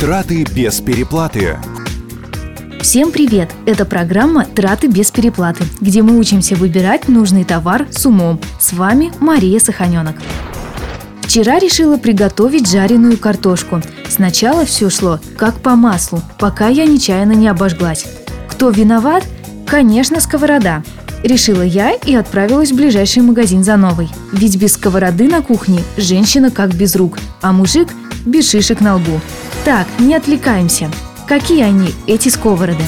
Траты без переплаты. Всем привет! Это программа «Траты без переплаты», где мы учимся выбирать нужный товар с умом. С вами Мария Саханенок. Вчера решила приготовить жареную картошку. Сначала все шло как по маслу, пока я нечаянно не обожглась. Кто виноват? Конечно, сковорода. Решила я и отправилась в ближайший магазин за новой. Ведь без сковороды на кухне женщина как без рук, а мужик без шишек на лбу. Так, не отвлекаемся. Какие они, эти сковороды?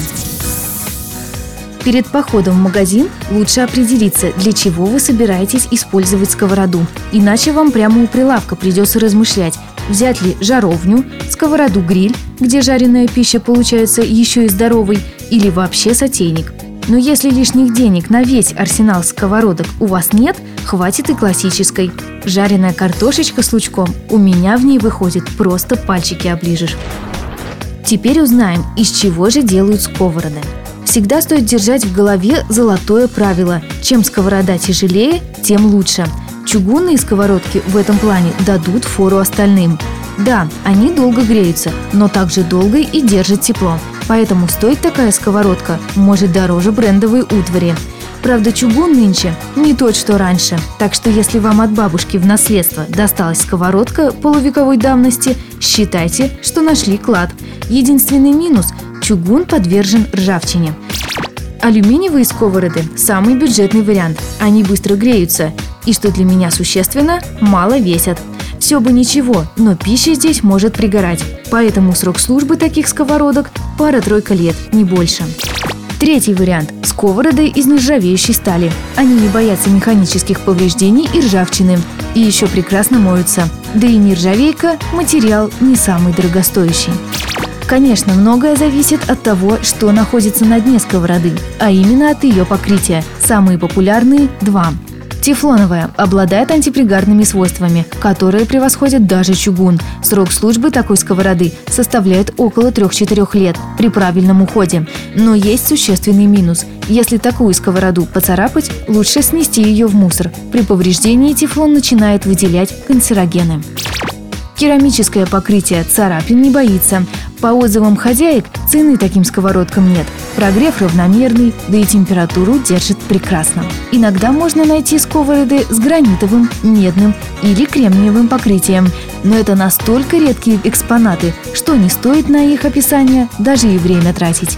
Перед походом в магазин лучше определиться, для чего вы собираетесь использовать сковороду. Иначе вам прямо у прилавка придется размышлять, взять ли жаровню, сковороду-гриль, где жареная пища получается еще и здоровой, или вообще сотейник. Но если лишних денег на весь арсенал сковородок у вас нет, хватит и классической. Жареная картошечка с лучком, у меня в ней выходит просто пальчики оближешь. Теперь узнаем, из чего же делают сковороды. Всегда стоит держать в голове золотое правило – чем сковорода тяжелее, тем лучше. Чугунные сковородки в этом плане дадут фору остальным. Да, они долго греются, но также долго и держат тепло. Поэтому стоит такая сковородка может дороже брендовой утвари. Правда, чугун нынче не тот, что раньше. Так что если вам от бабушки в наследство досталась сковородка полувековой давности, считайте, что нашли клад. Единственный минус – чугун подвержен ржавчине. Алюминиевые сковороды – самый бюджетный вариант. Они быстро греются. И что для меня существенно, мало весят. Все бы ничего, но пища здесь может пригорать. Поэтому срок службы таких сковородок – пара-тройка лет, не больше. Третий вариант – сковороды из нержавеющей стали. Они не боятся механических повреждений и ржавчины. И еще прекрасно моются. Да и нержавейка – материал не самый дорогостоящий. Конечно, многое зависит от того, что находится на дне сковороды, а именно от ее покрытия. Самые популярные – два Тефлоновая обладает антипригарными свойствами, которые превосходят даже чугун. Срок службы такой сковороды составляет около 3-4 лет при правильном уходе. Но есть существенный минус. Если такую сковороду поцарапать, лучше снести ее в мусор. При повреждении тефлон начинает выделять канцерогены. Керамическое покрытие царапин не боится. По отзывам хозяек, цены таким сковородкам нет. Прогрев равномерный, да и температуру держит прекрасно. Иногда можно найти сковороды с гранитовым, медным или кремниевым покрытием. Но это настолько редкие экспонаты, что не стоит на их описание даже и время тратить.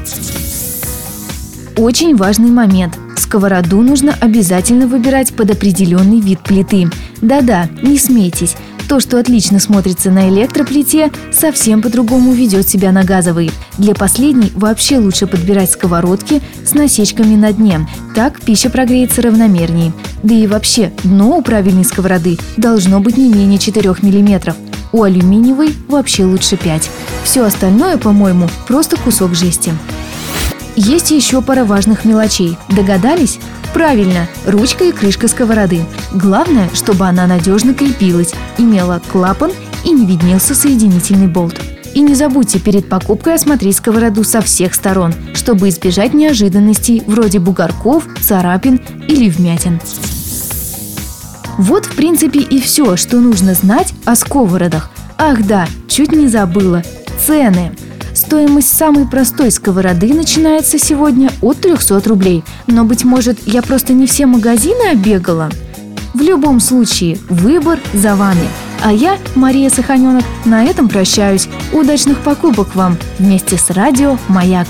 Очень важный момент. Сковороду нужно обязательно выбирать под определенный вид плиты. Да-да, не смейтесь. То, что отлично смотрится на электроплите, совсем по-другому ведет себя на газовой. Для последней вообще лучше подбирать сковородки с насечками на дне. Так пища прогреется равномернее. Да и вообще, дно у правильной сковороды должно быть не менее 4 мм. У алюминиевой вообще лучше 5. Все остальное, по-моему, просто кусок жести. Есть еще пара важных мелочей. Догадались? Правильно, ручка и крышка сковороды. Главное, чтобы она надежно крепилась, имела клапан и не виднелся соединительный болт. И не забудьте перед покупкой осмотреть сковороду со всех сторон, чтобы избежать неожиданностей вроде бугорков, царапин или вмятин. Вот, в принципе, и все, что нужно знать о сковородах. Ах да, чуть не забыла. Цены. Стоимость самой простой сковороды начинается сегодня от 300 рублей. Но, быть может, я просто не все магазины обегала? В любом случае, выбор за вами. А я, Мария Саханенок, на этом прощаюсь. Удачных покупок вам вместе с радио «Маяк».